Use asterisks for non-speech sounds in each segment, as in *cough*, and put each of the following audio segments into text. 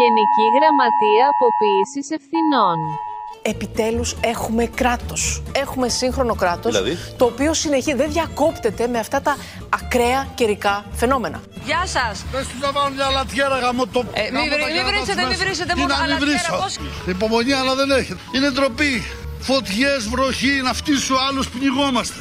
Γενική Γραμματεία Αποποίησης Ευθυνών. Επιτέλους έχουμε κράτος. Έχουμε σύγχρονο κράτος, Δηλαδή; το οποίο συνεχίζει, δεν διακόπτεται με αυτά τα ακραία καιρικά φαινόμενα. Γεια σας. Πες τους να βάλουν μια λατιέρα γαμώ το... Ε, μη γαμώ τα βρι- μη κερατά βρίσετε, τους μη μέσα. βρίσετε Τι μόνο να μην αλατιέρα, βρίσω; πώς- Υπομονή αλλά δεν έχετε. Είναι ντροπή. Φωτιές, βροχή, να φτύσω άλλους πνιγόμαστε.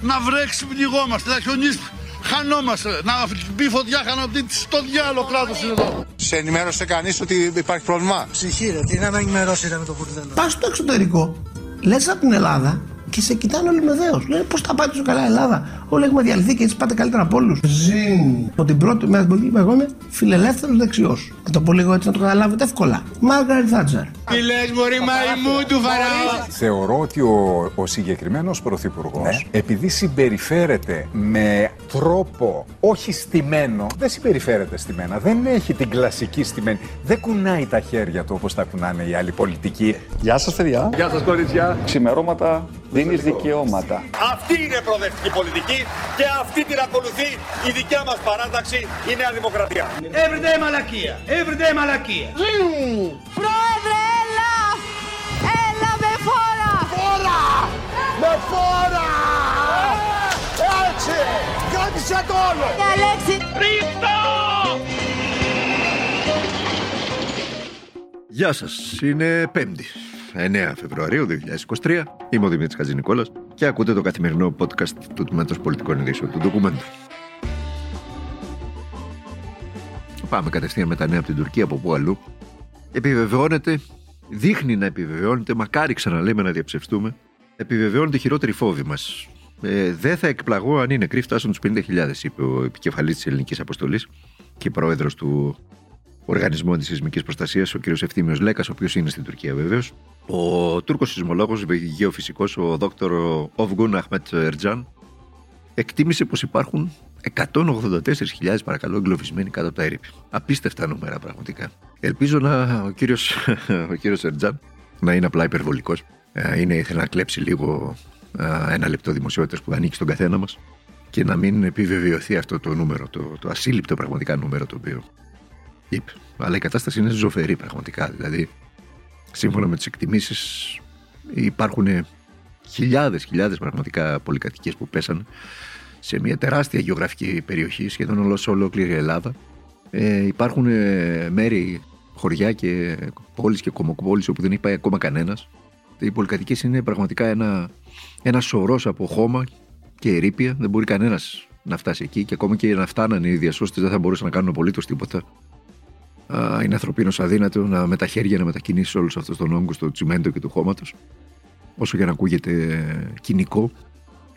Να βρέξει πνιγόμαστε, να χιονίσει χανόμαστε. Να μπει φωτιά χανόμαστε. Στο διάλογο κράτος είναι εδώ. Σε ενημέρωσε κανείς ότι υπάρχει πρόβλημα; Ψυχή ρε, τι να με ενημερώσετε με το μπουρδέλο. Πας στο εξωτερικό, λες από την Ελλάδα και σε κοιτάνε όλοι με δέος. Λένε πώς τα πάτε τόσο καλά η Ελλάδα; Όλοι έχουμε διαλυθεί και έτσι πάτε καλύτερα από όλους. Ζήν. Από την πρώτη μέρα που είπα εγώ είμαι φιλελεύθερος δεξιός. Θα το πω λίγο έτσι να το καταλάβετε εύκολα. Μάργαρετ Θάτσερ. Τι λες μωρή μαϊμού του Φαραώ. Θεωρώ ότι ο, ο συγκεκριμένος πρωθυπουργός, επειδή συμπεριφέρεται με τρόπο όχι στημένο, δεν συμπεριφέρεται στημένα, δεν έχει την κλασική στημένη, δεν κουνάει τα χέρια του όπως τα κουνάνε οι άλλοι πολιτικοί. Γεια σας παιδιά. Γεια σας κορίτσια. Ξημερώματα δίνεις δικαιώματα. Αυτή είναι προοδευτική πολιτική και αυτή την ακολουθεί η δικιά μας παράταξη, η Νέα Δημοκρατία. Everyday μαλακία. Everyday μαλακία. Πρόεδρε, έλα! Έλα με φόρα! Με φόρα! Έτσι! Κράτησε το όλο! Μια λέξη! Γεια σας, είναι 5η, 9 Φεβρουαρίου 2023. Είμαι ο Δημήτρης Χατζηνικόλας και ακούτε το καθημερινό podcast του Τμήματος Πολιτικών Ειδήσεων του Ντοκουμέντου. Πάμε κατευθείαν με τα νέα από την Τουρκία από πού αλλού. Επιβεβαιώνεται, δείχνει να επιβεβαιώνεται, μακάρι ξαναλέμε να διαψευστούμε, επιβεβαιώνεται η χειρότερη φόβη μας. Ε, δεν θα εκπλαγώ αν οι νεκροί φτάσουν τους 50.000, είπε ο επικεφαλής της ελληνικής αποστολής και πρόεδρος του Οργανισμού Αντισυσμικής Προστασίας, ο κ. Ευθύμιος Λέκας, ο οποίος είναι στην Τουρκία βεβαίως. Ο Τούρκος σεισμολόγος, γεωφυσικός, ο Δ. Οβγκούν Αχμέτ Ερτζάν, εκτίμησε πως υπάρχουν 184.000 παρακαλώ εγκλωβισμένοι κάτω από τα έρηπη. Απίστευτα νούμερα πραγματικά. Ελπίζω να ο κύριος *laughs* ο κύριος Ερτζάν να είναι απλά υπερβολικός. Είναι, ήθελε να κλέψει λίγο ε, ένα λεπτό δημοσιότητας που ανήκει στον καθένα μας και να μην επιβεβαιωθεί αυτό το νούμερο, το, το ασύλληπτο πραγματικά νούμερο το οποίο είπε. Αλλά η κατάσταση είναι ζωφερή πραγματικά. Δηλαδή, σύμφωνα με τις εκτιμήσεις, υπάρχουν χιλιάδες χιλιάδες πραγματικά πολυκατοικίες που πέσαν σε μια τεράστια γεωγραφική περιοχή, σχεδόν όλο σε ολόκληρη Ελλάδα. Ε, υπάρχουν ε, μέρη, χωριά και πόλεις και κομμοπόλεις όπου δεν έχει πάει ακόμα κανένας. Οι πολυκατοικίες είναι πραγματικά ένα, ένα σωρός από χώμα και ερήπια. Δεν μπορεί κανένας να φτάσει εκεί και ακόμα και να φτάνανε οι διασώστες δεν θα μπορούσαν να κάνουν απολύτως τίποτα. Α, είναι ανθρωπίνω αδύνατο να με τα χέρια να μετακινήσει όλους αυτούς τον όγκο στο τσιμέντο και του χώματος. Όσο και να ακούγεται κοινικό,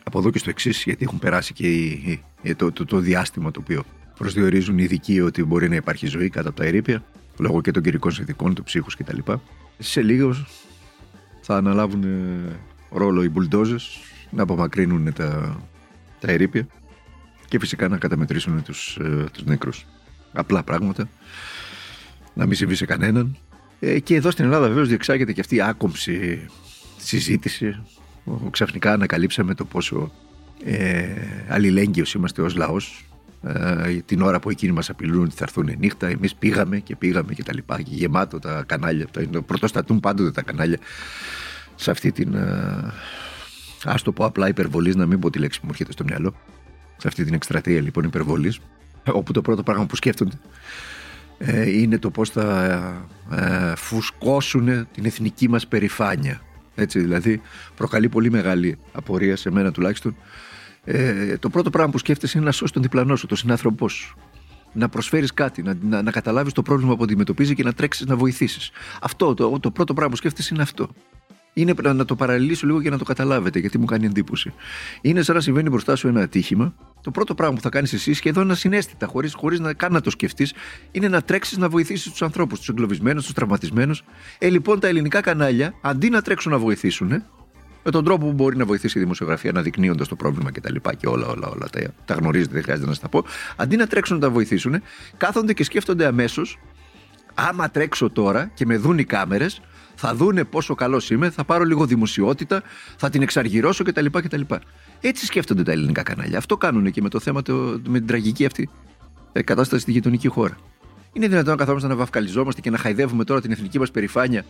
από εδώ και στο εξής, γιατί έχουν περάσει και οι- οι- το, το, το διάστημα το οποίο προσδιορίζουν οι ειδικοί ότι μπορεί να υπάρχει ζωή κάτω από τα ερήπια, λόγω και των καιρικών συνθηκών, του ψύχους κτλ. Σε λίγος θα αναλάβουν ε, ρόλο οι μπουλντόζες να απομακρύνουν τα, τα ερήπια και φυσικά να καταμετρήσουν τους, ε, τους νεκρούς. Απλά πράγματα να μην συμβεί σε κανέναν. Ε, και εδώ στην Ελλάδα βεβαίως διεξάγεται και αυτή η άκομψη συζήτηση. Ο- Ξαφνικά ανακαλύψαμε το πόσο ε, αλληλέγγυος είμαστε ως λαός ε, την ώρα που εκείνοι μας απειλούν ότι θα έρθουν νύχτα εμείς πήγαμε και πήγαμε και τα λοιπά και γεμάτο τα κανάλια τα- πρωτοστατούν πάντοτε τα κανάλια σε αυτή την ε, ας το πω απλά υπερβολής να μην πω τη λέξη που μου έρχεται στο μυαλό σε αυτή την εκστρατεία λοιπόν υπερβολής όπου το πρώτο πράγμα που σκέφτονται ε, είναι το πώς θα ε, φουσκώσουν την εθνική μας περηφάνεια. Έτσι δηλαδή προκαλεί πολύ μεγάλη απορία σε μένα τουλάχιστον. Ε, το πρώτο πράγμα που σκέφτεσαι είναι να σώσεις τον διπλανό σου, τον συνάνθρωπό σου. Να προσφέρεις κάτι, να, να, να καταλάβεις το πρόβλημα που αντιμετωπίζει και να τρέξεις να βοηθήσεις. Αυτό το, το πρώτο πράγμα που σκέφτεσαι είναι αυτό. Είναι να- να το παραλληλήσω λίγο για να το καταλάβετε, γιατί μου κάνει εντύπωση. Είναι σαν να συμβαίνει μπροστά σου ένα ατύχημα. Το πρώτο πράγμα που θα κάνεις εσύ, σχεδόν ασυναίσθητα, χωρίς χωρίς να καν να το σκεφτείς, είναι να τρέξεις να βοηθήσεις τους ανθρώπους, τους εγκλωβισμένους, τους τραυματισμένους. Ε, λοιπόν, τα ελληνικά κανάλια, αντί να τρέξουν να βοηθήσουν, ε, με τον τρόπο που μπορεί να βοηθήσει η δημοσιογραφία αναδεικνύοντας το πρόβλημα κτλ. Και, και όλα, όλα, όλα τα, τα γνωρίζετε, δεν χρειάζεται να σας τα πω. Αντί να τρέξουν να τα βοηθήσουν, κάθονται και σκέφτονται αμέσως άμα τρέξω τώρα και με δουν οι κάμερες, θα δούνε πόσο καλός είμαι, θα πάρω λίγο δημοσιότητα, θα την εξαργυρώσω κτλ. κτλ. Έτσι σκέφτονται τα ελληνικά κανάλια. Αυτό κάνουν και με το θέμα το, με την τραγική αυτή ε, κατάσταση στη γειτονική χώρα. Είναι δυνατόν να καθόμαστε να βαφκαλιζόμαστε και να χαϊδεύουμε τώρα την εθνική μας περηφάνεια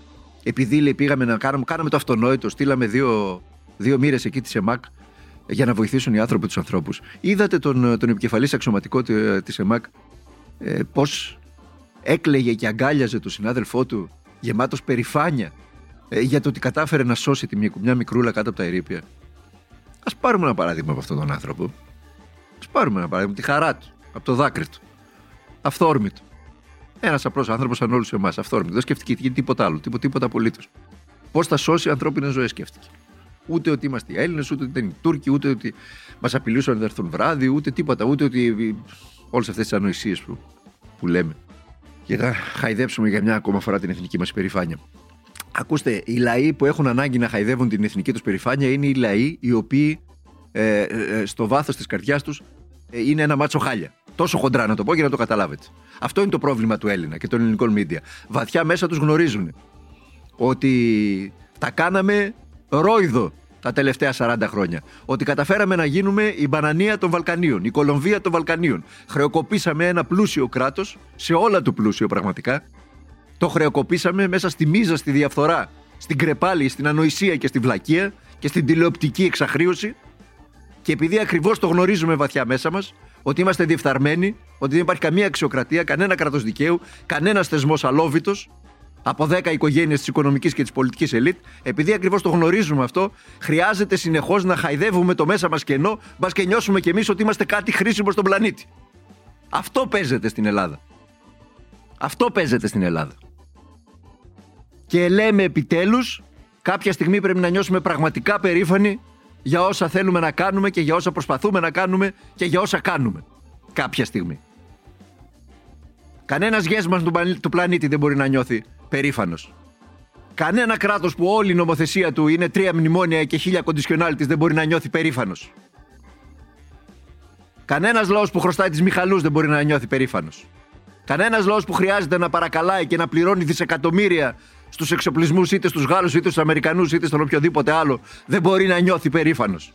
επειδή λέει, πήγαμε να κάνουμε, κάναμε το αυτονόητο, στείλαμε δύο, δύο μοίρες εκεί της ΕΜΑΚ για να βοηθήσουν οι άνθρωποι τους ανθρώπους. Είδατε τον, τον επικεφαλής αξιωματικό της ΕΜΑΚ ε, πώς έκλαιγε και αγκάλιαζε τον συνάδελφό του γεμάτος περηφάνεια ε, για το ότι κατάφερε να σώσει τη, μια μικρούλα κάτω από τα ερήπια. Α πάρουμε ένα παράδειγμα από αυτόν τον άνθρωπο. Α πάρουμε ένα παράδειγμα, τη χαρά του, από το δάκρυ του. Αυθόρμητο. Ένας απλός άνθρωπος σαν όλους εμάς. Αυθόρμητος. Δεν σκεφτηκε τίποτα άλλο, τίποτα, τίποτα απολύτως. Πώς θα σώσει ανθρώπινες ζωές, σκέφτηκε. Ούτε ότι είμαστε οι Έλληνες, ούτε ότι ήταν οι Τούρκοι, ούτε ότι μας απειλούσαν να έρθουν βράδυ, ούτε τίποτα. Ούτε ότι όλες αυτές τις ανοησίες που, που λέμε. Για να χαϊδέψουμε για μια ακόμα φορά την εθνική μας υπερηφάνεια. Ακούστε, οι λαοί που έχουν ανάγκη να χαϊδεύουν την εθνική τους περηφάνεια είναι οι λαοί οι οποίοι ε, ε, στο βάθος της καρδιάς τους ε, είναι ένα μάτσο χάλια. Τόσο χοντρά να το πω για να το καταλάβετε. Αυτό είναι το πρόβλημα του Έλληνα και των ελληνικών μίντια. Βαθιά μέσα τους γνωρίζουν ότι τα κάναμε ρόιδο τα τελευταία 40 χρόνια. Ότι καταφέραμε να γίνουμε η μπανανία των Βαλκανίων, η Κολομβία των Βαλκανίων. Χρεοκοπήσαμε ένα πλούσιο κράτος, σε όλα του πλούσιο πραγματικά. Το χρεοκοπήσαμε μέσα στη μίζα, στη διαφθορά, στην κρεπάλη, στην ανοησία και στη βλακεία και στην τηλεοπτική εξαχρίωση. Και επειδή ακριβώς το γνωρίζουμε βαθιά μέσα μας, ότι είμαστε διεφθαρμένοι, ότι δεν υπάρχει καμία αξιοκρατία, κανένα κράτος δικαίου, κανένας θεσμός αλόβητος από 10 οικογένειες της οικονομικής και της πολιτικής ελίτ, επειδή ακριβώς το γνωρίζουμε αυτό, χρειάζεται συνεχώς να χαϊδεύουμε το μέσα μας κενό, μπας και νιώσουμε κι εμείς ότι είμαστε κάτι χρήσιμο στον πλανήτη. Αυτό παίζεται στην Ελλάδα. Αυτό παίζεται στην Ελλάδα. Και λέμε επιτέλους, κάποια στιγμή πρέπει να νιώσουμε πραγματικά περήφανοι για όσα θέλουμε να κάνουμε και για όσα προσπαθούμε να κάνουμε και για όσα κάνουμε. Κάποια στιγμή. Κανένας γέσμα του πλανήτη δεν μπορεί να νιώθει περήφανος. Κανένα κράτος που όλη η νομοθεσία του είναι τρία μνημόνια και χίλια κοντισιονάλτης δεν μπορεί να νιώθει περήφανος. Κανένας λαός που χρωστάει τις Μιχαλού δεν μπορεί να νιώθει περήφανος. Κανένας λαός που χρειάζεται να παρακαλάει και να πληρώνει δισεκατομμύρια στους εξοπλισμούς είτε στους Γάλλους είτε στους Αμερικανούς είτε στον οποιοδήποτε άλλο δεν μπορεί να νιώθει περήφανος.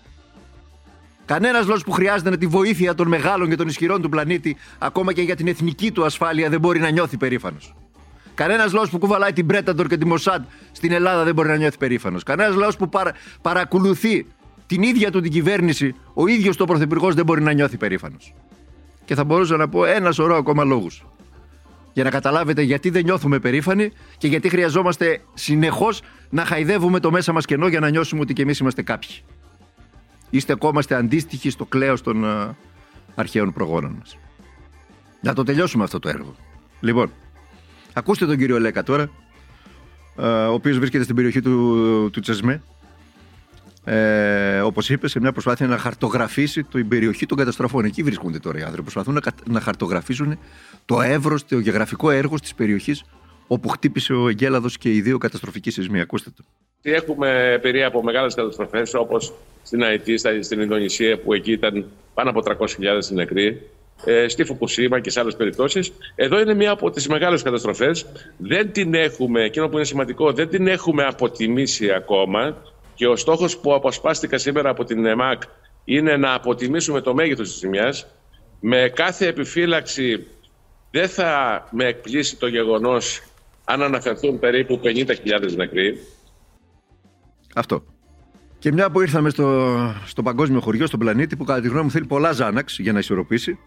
Κανένας λόγο που χρειάζεται τη βοήθεια των μεγάλων και των ισχυρών του πλανήτη, ακόμα και για την εθνική του ασφάλεια, δεν μπορεί να νιώθει περήφανος. Κανένας λόγο που κουβαλάει την Πρέταντορ και τη Μοσάντ στην Ελλάδα δεν μπορεί να νιώθει περήφανος. Κανένας λόγο που παρα, παρακολουθεί την ίδια του την κυβέρνηση, ο ίδιος το πρωθυπουργός δεν μπορεί να νιώθει περήφανος. Και θα μπορούσα να πω ένα σωρό ακόμα λόγους. Για να καταλάβετε γιατί δεν νιώθουμε περήφανοι και γιατί χρειαζόμαστε συνεχώς να χαϊδεύουμε το μέσα μας κενό για να νιώσουμε ότι κι εμείς είμαστε κάποιοι. Είστε ακόμα αντίστοιχοι στο κλέος των uh, αρχαίων προγόνων μας. Να το τελειώσουμε αυτό το έργο. Λοιπόν, ακούστε τον κύριο Λέκα τώρα, uh, ο οποίος βρίσκεται στην περιοχή του, του Τσεσμέ. Ε, Όπως είπε, σε μια προσπάθεια να χαρτογραφήσει την περιοχή των καταστροφών. Εκεί βρίσκονται τώρα οι άνθρωποι. Προσπαθούν να, να χαρτογραφήσουν το εύρος, το γεωγραφικό έργο της περιοχής όπου χτύπησε ο Εγκέλαδος και οι δύο καταστροφικοί σεισμοί. Ακούστε το. Έχουμε εμπειρία από μεγάλες καταστροφές όπως στην Αϊτή, στην Ινδονησία, που εκεί ήταν πάνω από 300.000 νεκροί, ε, στη Φουκουσίμα και σε άλλες περιπτώσεις. Εδώ είναι μία από τις μεγάλες καταστροφές. Δεν την έχουμε, εκείνο που είναι σημαντικό, δεν την έχουμε αποτιμήσει ακόμα. Και ο στόχος που αποσπάστηκα σήμερα από την ΕΜΑΚ είναι να αποτιμήσουμε το μέγεθος της ζημιάς. Με κάθε επιφύλαξη δεν θα με εκπλήσει το γεγονός αν αναφερθούν περίπου 50.000 νεκροί. Αυτό. Και μια που ήρθαμε στο, στο παγκόσμιο χωριό, στον πλανήτη, που κατά τη γνώμη μου θέλει πολλά ζάναξ για να ισορροπήσει,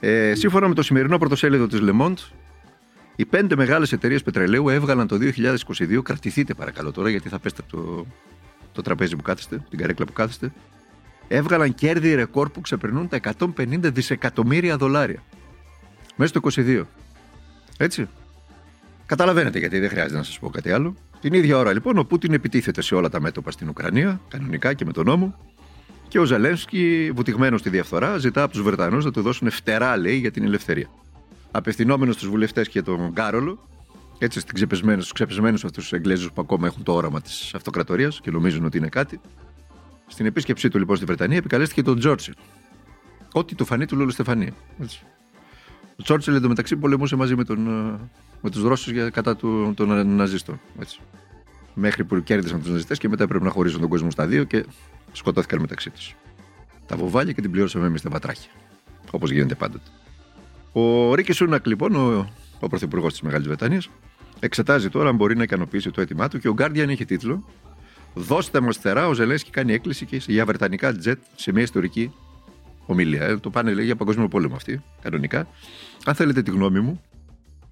ε, σύμφωνα με το σημερινό πρωτοσέλιδο της Le Monde, οι πέντε μεγάλες εταιρείες πετρελαίου έβγαλαν το 2022. Κρατηθείτε παρακαλώ τώρα, γιατί θα πέστε το, το τραπέζι που κάθεστε, την καρέκλα που κάθεστε. Έβγαλαν κέρδη ρεκόρ που ξεπερνούν τα 150 δισεκατομμύρια δολάρια. Μέσα στο 22. Έτσι. Καταλαβαίνετε γιατί δεν χρειάζεται να σας πω κάτι άλλο. Την ίδια ώρα λοιπόν ο Πούτιν επιτίθεται σε όλα τα μέτωπα στην Ουκρανία, κανονικά και με τον νόμο. Και ο Ζελένσκι, βουτυγμένος στη διαφθορά, ζητά από τους Βρετανούς να του δώσουν φτερά, λέει, για την ελευθερία. Απευθυνόμενος στους βουλευτές και τον Κάρολο, έτσι στους ξεπεσμένους αυτούς τους Εγγλέζους που ακόμα έχουν το όραμα της αυτοκρατορίας και νομίζουν ότι είναι κάτι. Στην επίσκεψή του λοιπόν στη Βρετανία επικαλέστηκε τον Τζόρτσιλ. Ό,τι του φανεί του Λόλου Στεφανία. Ο Τσόρτσιλ εντωμεταξύ πολεμούσε μαζί με, τον, με τους Ρώσους κατά του, των Ναζίστων. Έτσι. Μέχρι που κέρδισαν τους Ναζιστές και μετά πρέπει να χωρίσουν τον κόσμο στα δύο και σκοτώθηκαν μεταξύ τους. Τα βοβάλια και την πληρώσαμε εμείς τα πατράχια. Όπως γίνεται πάντοτε. Ο Ρίκη Σούνακ λοιπόν, ο, ο ο πρωθυπουργός της Μεγάλης Βρετανίας, εξετάζει τώρα αν μπορεί να ικανοποιήσει το αίτημά του και ο Guardian έχει τίτλο Δώστε μας θερά, ο Ζελένσκι κάνει έκκληση και για βρετανικά τζετ σε μια ιστορική ομιλία. Ε, Το πάνε λέει για παγκόσμιο πόλεμο αυτή, κανονικά. Αν θέλετε τη γνώμη μου,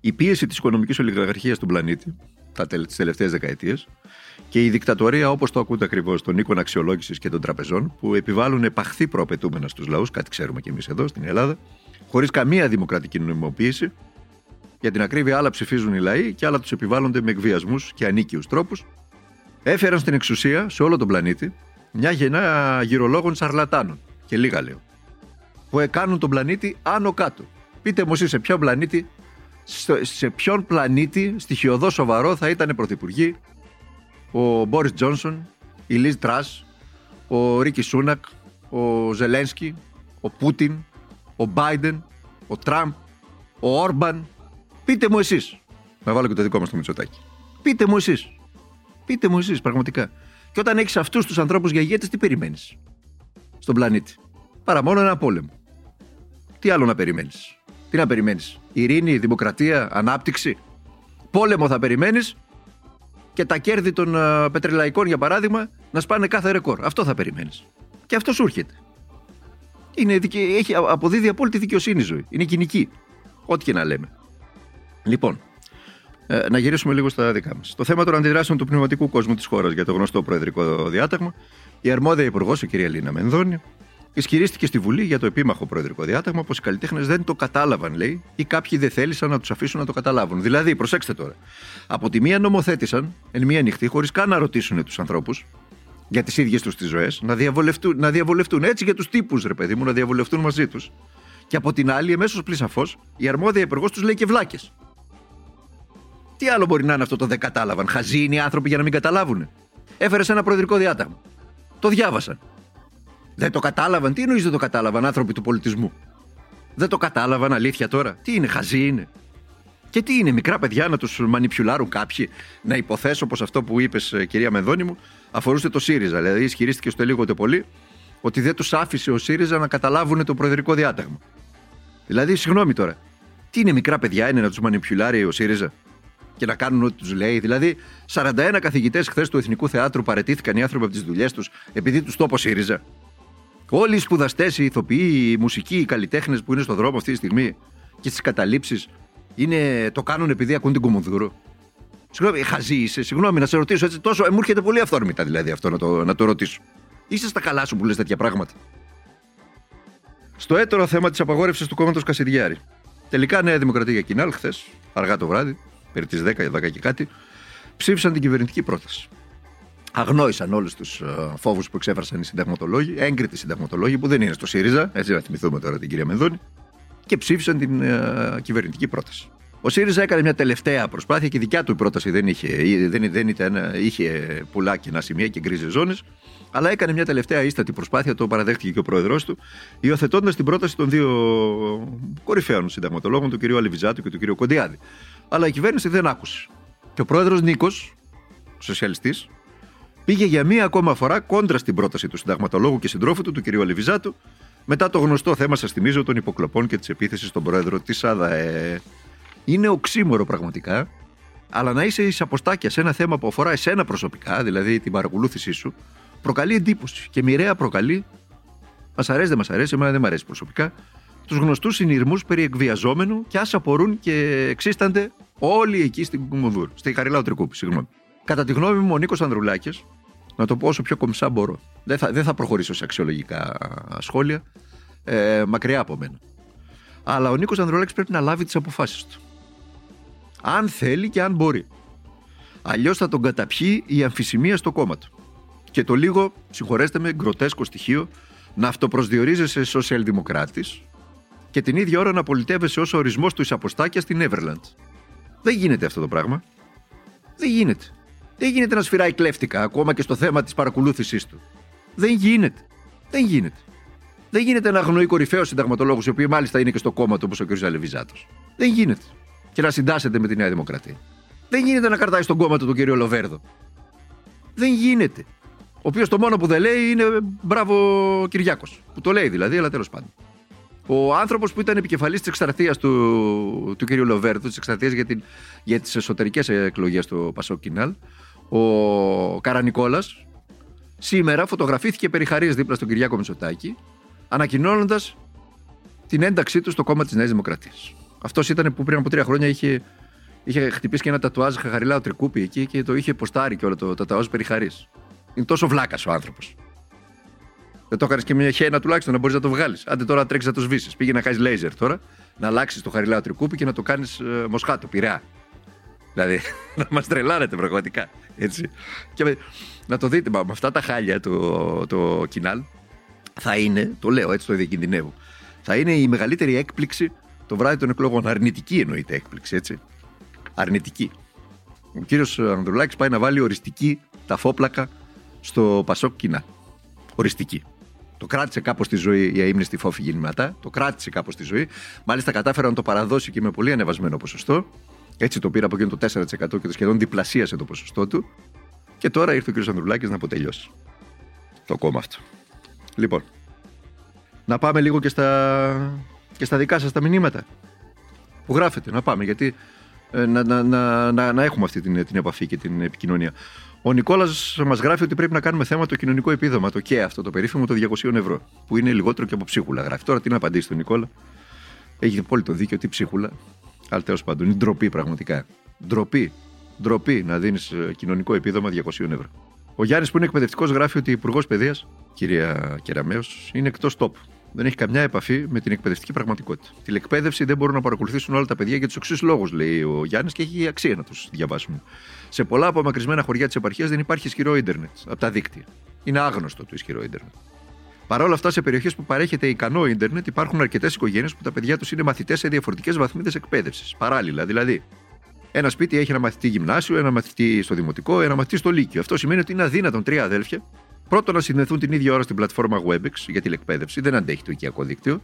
η πίεση της οικονομικής ολιγαρχίας στον πλανήτη τα τις τελευταίες δεκαετίες και η δικτατορία, όπως το ακούτε ακριβώς, των οίκων αξιολόγησης και των τραπεζών, που επιβάλλουν επαχθή προαπαιτούμενα στους λαούς, κάτι ξέρουμε κι εμείς εδώ στην Ελλάδα, χωρίς καμία δημοκρατική νομιμοποίηση. Για την ακρίβεια, άλλα ψηφίζουν οι λαοί και άλλα τους επιβάλλονται με εκβιασμούς και ανίκιου τρόπους. Έφεραν στην εξουσία σε όλο τον πλανήτη μια γενιά γυρολόγων σαρλατάνων. Και λίγα λέω. Που εκάνουν τον πλανήτη άνω κάτω. Πείτε μου εσείς σε ποιον πλανήτη, στο- σε ποιον πλανήτη στοιχειοδός σοβαρό θα ήταν πρωθυπουργοί ο Μπόρις Τζόνσον, η Λίζ Τρας, ο Ρίκι Σούνακ, ο Ζελένσκι, ο Πούτιν, ο Μπάιντεν, ο Τραμπ, ο Όρμπαν. Πείτε μου εσείς. Να βάλω και το δικό μας το Μητσοτάκι. Πείτε μου εσείς. Πείτε μου εσείς πραγματικά. Και όταν έχεις αυτούς τους ανθρώπους για ηγέτες, τι περιμένεις στον πλανήτη; Παρά μόνο ένα πόλεμο. Τι άλλο να περιμένεις; Τι να περιμένεις; Ειρήνη, δημοκρατία, ανάπτυξη. Πόλεμο θα περιμένεις και τα κέρδη των α, πετρελαϊκών, για παράδειγμα, να σπάνε κάθε ρεκόρ. Αυτό θα περιμένεις. Και αυτό σου έρχεται. Είναι, δικαι- έχει, αποδίδει απόλυτη δικαιοσύνη η ζωή. Είναι κοινική. Ό,τι και να λέμε. Λοιπόν, ε, να γυρίσουμε λίγο στα δικά μας. Το θέμα των αντιδράσεων του πνευματικού κόσμου της χώρας για το γνωστό προεδρικό διάταγμα, η αρμόδια υπουργός, η κυρία Λίνα Μενδώνη, ισχυρίστηκε στη Βουλή για το επίμαχο προεδρικό διάταγμα πως οι καλλιτέχνες δεν το κατάλαβαν, λέει, ή κάποιοι δεν θέλησαν να τους αφήσουν να το καταλάβουν. Δηλαδή, προσέξτε τώρα. Από τη μία νομοθέτησαν εν μία νυχτή, χωρίς καν να ρωτήσουν τους ανθρώπους για τις ίδιες τους τις ζωές, να διαβολευτούν, να διαβολευτούν έτσι για τους τύπους, ρε παιδί μου, να διαβολευτούν μαζί τους. Και από την άλλη, εμέσως πλησαφώ, η αρμόδια υπουργός τους λέει και βλάκες. Τι άλλο μπορεί να είναι αυτό το δεν κατάλαβαν. Χαζοί είναι οι άνθρωποι για να μην καταλάβουν. Έφερες σε ένα προεδρικό διάταγμα. Το διάβασαν. Δεν το κατάλαβαν. Τι εννοείς δεν το κατάλαβαν άνθρωποι του πολιτισμού; Δεν το κατάλαβαν αλήθεια τώρα; Τι είναι, χαζοί είναι; Και τι είναι, μικρά παιδιά να τους μανιπιουλάρουν κάποιοι; Να υποθέσω πως αυτό που είπες, κυρία Μενδώνη μου, αφορούσε το ΣΥΡΙΖΑ. Δηλαδή, ισχυρίστηκε στο λίγο το πολύ ότι δεν τους άφησε ο ΣΥΡΙΖΑ να καταλάβουν το προεδρικό διάταγμα. Δηλαδή, συγγνώμη τώρα. Τι είναι, μικρά παιδιά είναι να τους μανιπιουλάρει ο ΣΥΡΙΖΑ; Και να κάνουν ό,τι τους λέει. Δηλαδή, 41 καθηγητές χθες του Εθνικού Θεάτρου παρετήθηκαν οι άνθρωποι από τις δουλειές τους επειδή τους το είπε ο ΣΥΡΙΖΑ. Όλοι οι σπουδαστές, οι ηθοποιοί, οι μουσικοί, οι καλλιτέχνες που είναι στον δρόμο αυτή τη στιγμή και στις καταλήψεις είναι, το κάνουν επειδή ακούν την Κουμουνδούρου. Συγγνώμη, χαζή είσαι. Συγγνώμη, να σε ρωτήσω έτσι τόσο. Ε, μου έρχεται πολύ αυθόρμητα δηλαδή αυτό να το, να το ρωτήσω. Είσαι στα καλά σου που λες τέτοια πράγματα. Στο έτερο θέμα της απαγόρευσης του κόμματος Κασιδιάρη. Τελικά Νέα Δημοκρατία και Κινάλ χθες, αργά το βράδυ, περί τις 10, 10 και κάτι, ψήφισαν την κυβερνητική πρόταση. Αγνόησαν όλους τους φόβους που εξέφρασαν οι συνταγματολόγοι, έγκριτοι συνταγματολόγοι που δεν είναι στο ΣΥΡΙΖΑ, έτσι να θυμηθούμε τώρα την κυρία Μενδώνη, και ψήφισαν την ε, κυβερνητική πρόταση. Ο ΣΥΡΙΖΑ έκανε μια τελευταία προσπάθεια και η δικιά του η πρόταση δεν είχε, δεν, δεν ήταν, είχε πουλά κοινά σημεία και γκρίζες ζώνες, αλλά έκανε μια τελευταία ίστατη προσπάθεια, το παραδέχτηκε και ο πρόεδρός του, υιοθετώντας την πρόταση των δύο κορυφαίων συνταγματολόγων, του κ. Αλεβιζάτου και του κ. Κοντιάδη. Αλλά η κυβέρνηση δεν άκουσε. Και ο πρόεδρος Νίκος, σοσιαλιστής, πήγε για μία ακόμα φορά κόντρα στην πρόταση του συνταγματολόγου και συντρόφου του, του κ. Αλεβιζάτου, μετά το γνωστό θέμα, σας θυμίζω, των υποκλοπών και της επίθεσης στον πρόεδρο της ΑΔΑΕ. Είναι οξύμορο πραγματικά, αλλά να είσαι εις αποστάκια σε ένα θέμα που αφορά εσένα προσωπικά, δηλαδή την παρακολούθησή σου, προκαλεί εντύπωση. Και μοιραία προκαλεί, μας αρέσει, δεν μας αρέσει, εμένα δεν μου αρέσει προσωπικά, τους γνωστούς συνειρμούς περί εκβιαζόμενου και ας απορούν και εξίστανται όλοι εκεί στην Κουμουνδούρ, στη Χαριλάου Τρικούπη, συγγνώμη. Κατά τη γνώμη μου, ο Νίκος Ανδρουλάκης, να το πω όσο πιο κομψά μπορώ, δεν θα, δεν θα προχωρήσω σε αξιολογικά σχόλια, ε, μακριά από μένα. Αλλά ο Νίκος Ανδρουλάκης πρέπει να λάβει τις αποφάσεις του. Αν θέλει και αν μπορεί. Αλλιώς θα τον καταπιεί η αμφισημία στο κόμμα του. Και το λίγο, συγχωρέστε με, γκροτέσκο στοιχείο να αυτοπροσδιορίζεσαι σοσιαλδημοκράτης και την ίδια ώρα να πολιτεύεσαι ως ορισμός του εισαποστάκια στην Everland. Δεν γίνεται αυτό το πράγμα. Δεν γίνεται. Δεν γίνεται να σφυράει κλέφτικα ακόμα και στο θέμα της παρακολούθησής του. Δεν γίνεται. Δεν γίνεται. Δεν γίνεται να αγνοεί κορυφαίος συνταγματολόγους, οι οποίοι μάλιστα είναι και στο κόμμα του όπως ο κ. Αλεβιζάτο. Δεν γίνεται. Και να συντάσσεται με τη Νέα Δημοκρατία. Δεν γίνεται να κρατάει στον κόμμα του τον κ. Λοβέρδο. Δεν γίνεται. Ο οποίος το μόνο που δεν λέει είναι μπράβο Κυριάκος. Που το λέει δηλαδή, αλλά τέλος πάντων. Ο άνθρωπος που ήταν επικεφαλής της εκστρατεία του, του κ. Λοβέρδου, της εκστρατεία για, την, για τις εσωτερικές εκλογές του Πασόκ Κινάλ, ο Καρανικόλας, σήμερα φωτογραφήθηκε περιχαρίε δίπλα στον Κυριάκο Μητσοτάκη, ανακοινώνοντας την ένταξή του στο κόμμα της Νέας Δημοκρατίας. Αυτός ήταν που πριν από τρία χρόνια είχε, είχε χτυπήσει και ένα τατουάζ χαχαριλάου τρικούπι εκεί και το είχε ποστάρει και όλο το τατουάζ περιχαρής. Είναι τόσο βλάκας ο άνθρωπος. Δεν το έκανες και μια χένα τουλάχιστον να μπορείς να το βγάλεις. Άντε τώρα τρέξεις να το σβήσει. Πήγε να κάνεις λέιζερ τώρα, να αλλάξεις το χαριλάο τρικούπι και να το κάνεις ε, μοσχάτο, πειραιά. Δηλαδή, *laughs* να μας τρελάνετε πραγματικά. Έτσι. Και με, να το δείτε, με αυτά τα χάλια το, το κοινάλ θα είναι, το λέω έτσι, το διακινδυνεύω, θα είναι η μεγαλύτερη έκπληξη το βράδυ των εκλογών. Αρνητική εννοείται έκπληξη, έτσι. Αρνητική. Ο κύριος Ανδρουλάκης πάει να βάλει οριστική ταφόπλακα στο Πασόκ Κοινά. Οριστική. Το κράτησε κάπως στη ζωή η αίμνηστη φόφη γεννηματά. Το κράτησε κάπως στη ζωή. Μάλιστα κατάφερε να το παραδώσει και με πολύ ανεβασμένο ποσοστό. Έτσι το πήρε από εκείνο το 4% και το σχεδόν διπλασίασε το ποσοστό του. Και τώρα ήρθε ο κ. Ανδρουλάκης να αποτελειώσει το κόμμα αυτό. Λοιπόν, να πάμε λίγο και στα, και στα δικά σας τα μηνύματα που γράφετε. Να πάμε, γιατί ε, να, να, να, να, να έχουμε αυτή την, την επαφή και την επικοινωνία. Ο Νικόλας μας γράφει ότι πρέπει να κάνουμε θέμα το κοινωνικό επίδομα, το και αυτό, το περίφημο το 200 ευρώ, που είναι λιγότερο και από ψίχουλα. Γράφει τώρα τι να απαντήσει τον Νικόλα. Έχει απόλυτο δίκιο, τι ψίχουλα. Αλλά τέλος πάντων, είναι ντροπή πραγματικά. Ντροπή. Ντροπή να δίνεις κοινωνικό επίδομα 200 ευρώ. Ο Γιάννης, που είναι εκπαιδευτικός, γράφει ότι η Υπουργός Παιδείας, κυρία Κεραμέο, είναι εκτός τόπου. Δεν έχει καμιά επαφή με την εκπαιδευτική πραγματικότητα. Την εκπαίδευση δεν μπορούν να παρακολουθήσουν όλα τα παιδιά για τους εξής λόγους, λέει ο Γιάννης, και έχει αξία να τους διαβάσουμε. Σε πολλά απομακρυσμένα χωριά της επαρχίας δεν υπάρχει ισχυρό ίντερνετ από τα δίκτυα. Είναι άγνωστο το ισχυρό ίντερνετ. Παρ' όλα αυτά, σε περιοχές που παρέχεται ικανό ίντερνετ, υπάρχουν αρκετές οικογένειες που τα παιδιά τους είναι μαθητές σε διαφορετικές βαθμίδες εκπαίδευσης. Παράλληλα, δηλαδή. Ένα σπίτι έχει ένα μαθητή γυμνάσιο, ένα μαθητή στο δημοτικό, ένα μαθητή στο λύκειο. Αυτό σημαίνει ότι είναι αδύνατον τρία αδέλφια πρώτον να συνδεθούν την ίδια ώρα στην πλατφόρμα WebEx για τηλεκπαίδευση, δεν αντέχει το οικιακό δίκτυο.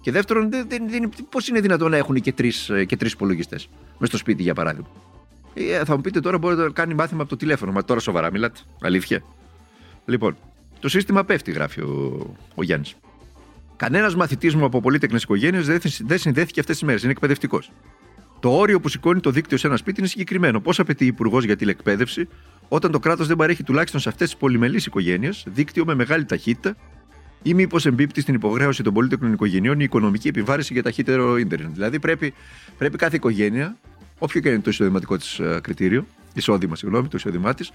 Και δεύτερον, δεν, δεν, δεν, πώς είναι δυνατόν να έχουν και τρεις και τρεις υπολογιστές μες στο σπίτι, για παράδειγμα; Ε, θα μου πείτε τώρα μπορεί να κάνει μάθημα από το τηλέφωνο. Μα τώρα σοβαρά μιλάτε. Αλήθεια. Λοιπόν, το σύστημα πέφτει, γράφει ο, ο Γιάννης. Κανένας μαθητής μου από πολύτεκνε οικογένειες δεν, δεν συνδέθηκε αυτές τις μέρες. Είναι εκπαιδευτικός. Το όριο που σηκώνει το δίκτυο σε ένα σπίτι είναι συγκεκριμένο. Πώς απαιτεί υπουργός για τηλεκπαίδευση, όταν το κράτος δεν παρέχει τουλάχιστον σε αυτές τις πολυμελείς οικογένειες δίκτυο με μεγάλη ταχύτητα, ή μήπως εμπίπτει στην υποχρέωση των πολίτων οικογενειών η οικονομική επιβάρηση για ταχύτερο ίντερνετ. Δηλαδή πρέπει, πρέπει κάθε οικογένεια, όποιο και είναι το εισοδηματικό της ε, κριτήριο, εισόδημα, συγγνώμη, το εισόδημά της,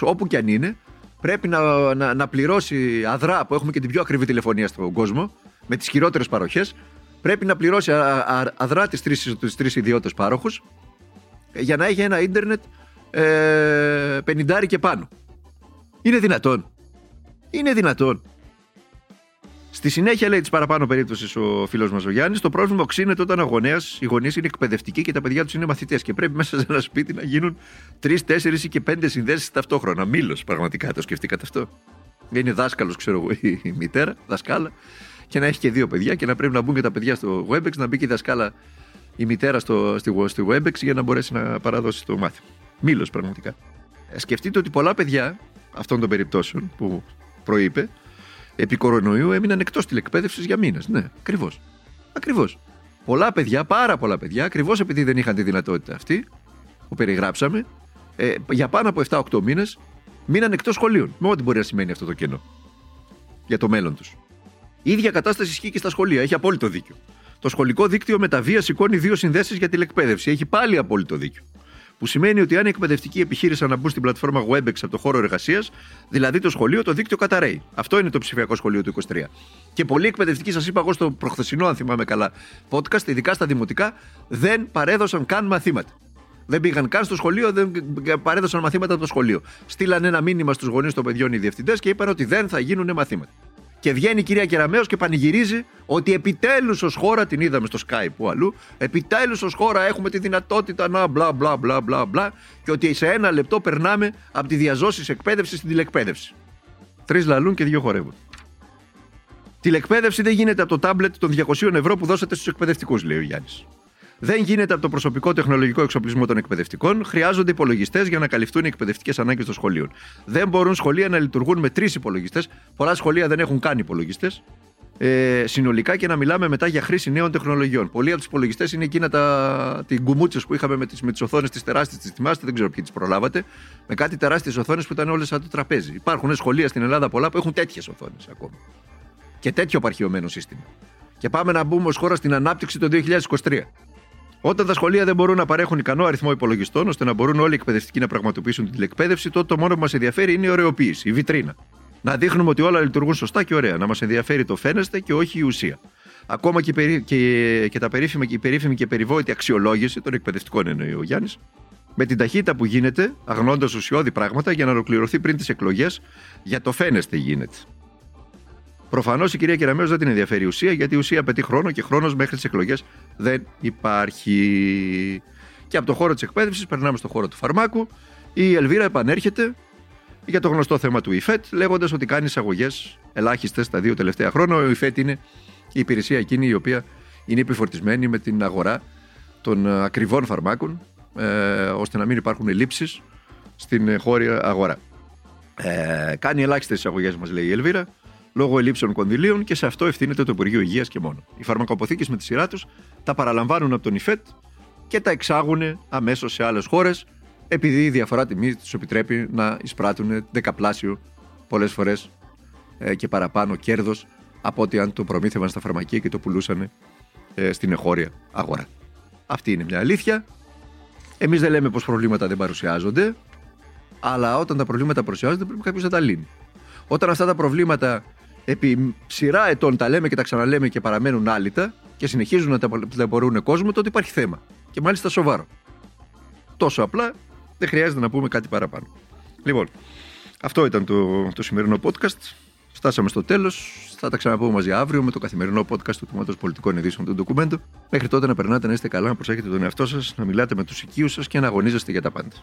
όπου και αν είναι, πρέπει να, να, να πληρώσει αδρά που έχουμε και την πιο ακριβή τηλεφωνία στον κόσμο, με τις χειρότερες παροχές, πρέπει να πληρώσει αδρά τις τρεις ιδιώτες πάροχους για να έχει ένα ίντερνετ ε, πενιντάρι και πάνω. Είναι δυνατόν. Είναι δυνατόν. Στη συνέχεια λέει της παραπάνω περίπτωσης ο φίλος μας ο Γιάννης: Το πρόβλημα οξύνεται όταν ο γονέας, οι γονείς είναι εκπαιδευτικοί και τα παιδιά τους είναι μαθητές. Και πρέπει μέσα σε ένα σπίτι να γίνουν τρεις, τέσσερις ή και πέντε συνδέσεις ταυτόχρονα. Μήλος, πραγματικά το σκεφτήκατε αυτό; Είναι δάσκαλος, ξέρω εγώ, η μητέρα, δασκάλα, και να έχει και δύο παιδιά και να πρέπει να μπουν και τα παιδιά στο WebEx, να μπει και η δασκάλα, η μητέρα στο, στη, WebEx για να μπορέσει να παραδώσει το μάθημα. Μήλος πραγματικά. Ε, σκεφτείτε ότι πολλά παιδιά αυτών των περιπτώσεων που προείπε, επί κορονοϊού έμειναν εκτός τηλεκπαίδευσης για μήνες. Ναι, ακριβώς. Ακριβώς. Πολλά παιδιά, πάρα πολλά παιδιά, ακριβώς επειδή δεν είχαν τη δυνατότητα αυτή που περιγράψαμε, ε, για πάνω από 7-8 μήνες μείναν εκτός σχολείων. Με ό,τι μπορεί να σημαίνει αυτό το κενό για το μέλλον τους. Η ίδια κατάσταση ισχύει και στα σχολεία. Έχει απόλυτο δίκιο. Το σχολικό δίκτυο με τα βία σηκώνει δύο συνδέσεις για τηλεκπαίδευση. Έχει πάλι απόλυτο δίκιο. Που σημαίνει ότι αν οι εκπαιδευτικοί επιχείρησαν να μπουν στην πλατφόρμα WebEx από το χώρο εργασίας, δηλαδή το σχολείο, το δίκτυο καταραίει. Αυτό είναι το ψηφιακό σχολείο του 23. Και πολλοί εκπαιδευτικοί, σας είπα εγώ στο προχθεσινό, αν θυμάμαι καλά, podcast, ειδικά στα δημοτικά, δεν παρέδωσαν καν μαθήματα. Δεν πήγαν καν στο σχολείο, δεν παρέδωσαν μαθήματα από το σχολείο. Στείλαν ένα μήνυμα στους γονείς των παιδιών οι διευθυντές και είπαν ότι δεν θα γίνουν μαθήματα. Και βγαίνει η κυρία Κεραμέο και πανηγυρίζει ότι επιτέλους ως χώρα, την είδαμε στο Skype που αλλού, επιτέλους ως χώρα έχουμε τη δυνατότητα να μπλα μπλα μπλα μπλα μπλα και ότι σε ένα λεπτό περνάμε από τη διαζώση εκπαίδευση στην τηλεκπαίδευση. Τρεις λαλούν και δύο χορεύουν. Τηλεκπαίδευση δεν γίνεται από το τάμπλετ των 200 ευρώ που δώσατε στους εκπαιδευτικούς, λέει ο Γιάννης. Δεν γίνεται από το προσωπικό τεχνολογικό εξοπλισμό των εκπαιδευτικών. Χρειάζονται υπολογιστές για να καλυφθούν οι εκπαιδευτικές ανάγκες των σχολείων. Δεν μπορούν σχολεία να λειτουργούν με τρεις υπολογιστές. Πολλά σχολεία δεν έχουν καν υπολογιστές. ε, συνολικά και να μιλάμε μετά για χρήση νέων τεχνολογιών. Πολλοί από τους υπολογιστές είναι εκείνα τα την κουμούτσε που είχαμε με τις με τις οθόνες τη τεράστιες, τις θυμάστε, δεν ξέρω ποιοι τις προλάβατε, με κάτι τεράστιες οθόνες που ήταν όλες σαν το τραπέζι. Υπάρχουν σχολεία στην Ελλάδα πολλά που έχουν τέτοιες οθόνες ακόμα. Και τέτοιο παρχιωμένο σύστημα. Και πάμε να μπούμε ως χώρα στην ανάπτυξη το 2023. Όταν τα σχολεία δεν μπορούν να παρέχουν ικανό αριθμό υπολογιστών ώστε να μπορούν όλοι οι εκπαιδευτικοί να πραγματοποιήσουν την τηλεκπαίδευση, τότε το μόνο που μας ενδιαφέρει είναι η ωρεοποίηση, η βιτρίνα. Να δείχνουμε ότι όλα λειτουργούν σωστά και ωραία. Να μας ενδιαφέρει το φαίνεστε και όχι η ουσία. Ακόμα και, περί, και, και τα περίφημα, και η περίφημη και περιβόητη αξιολόγηση των εκπαιδευτικών εννοεί ο Γιάννης, με την ταχύτητα που γίνεται, αγνώντας ουσιώδη πράγματα για να ολοκληρωθεί πριν τις εκλογές, για το φαίνεστε γίνεται. Προφανώς η κυρία Κεραμέο δεν την ενδιαφέρει η ουσία, γιατί η ουσία απαιτεί χρόνο και χρόνος μέχρι τις εκλογές δεν υπάρχει. Και από το χώρο της εκπαίδευσης περνάμε στο χώρο του φαρμάκου. Η Ελβίρα επανέρχεται για το γνωστό θέμα του ΙΦΕΤ, λέγοντας ότι κάνει εισαγωγές ελάχιστες τα δύο τελευταία χρόνια. Ο ΙΦΕΤ είναι η υπηρεσία εκείνη η οποία είναι επιφορτισμένη με την αγορά των ε, ακριβών φαρμάκων, ε, ώστε να μην υπάρχουν ελλείψεις στην ε, χώρια αγορά. Ε, κάνει ελάχιστες εισαγωγές, μας λέει η Ελβίρα, λόγω ελλείψεων κονδυλίων και σε αυτό ευθύνεται το Υπουργείο Υγείας και μόνο. Οι φαρμακοποθήκες με τη σειρά τους τα παραλαμβάνουν από τον ΙΦΕΤ και τα εξάγουν αμέσως σε άλλες χώρες, επειδή η διαφορά τιμή τους επιτρέπει να εισπράττουν δεκαπλάσιο πολλές φορές ε, και παραπάνω κέρδος από ότι αν το προμήθευαν στα φαρμακεία και το πουλούσαν ε, στην εγχώρια αγορά. Αυτή είναι μια αλήθεια. Εμείς δεν λέμε πως προβλήματα δεν παρουσιάζονται, αλλά όταν τα προβλήματα παρουσιάζονται πρέπει κάποιος να τα λύνει. Όταν αυτά τα προβλήματα επί σειρά ετών τα λέμε και τα ξαναλέμε και παραμένουν άλυτα και συνεχίζουν να τα ταλαιπωρούν κόσμο, τότε υπάρχει θέμα. Και μάλιστα σοβαρό. Τόσο απλά δεν χρειάζεται να πούμε κάτι παραπάνω. Λοιπόν, αυτό ήταν το, το σημερινό podcast. Φτάσαμε στο τέλος. Θα τα ξαναπούμε μαζί αύριο με το καθημερινό podcast του Τμήματος Πολιτικών Ειδήσεων του Ντοκουμέντου. Μέχρι τότε να περνάτε να είστε καλά, να προσέχετε τον εαυτό σας, να μιλάτε με τους οικείους σας και να αγωνίζεστε για τα πάντα.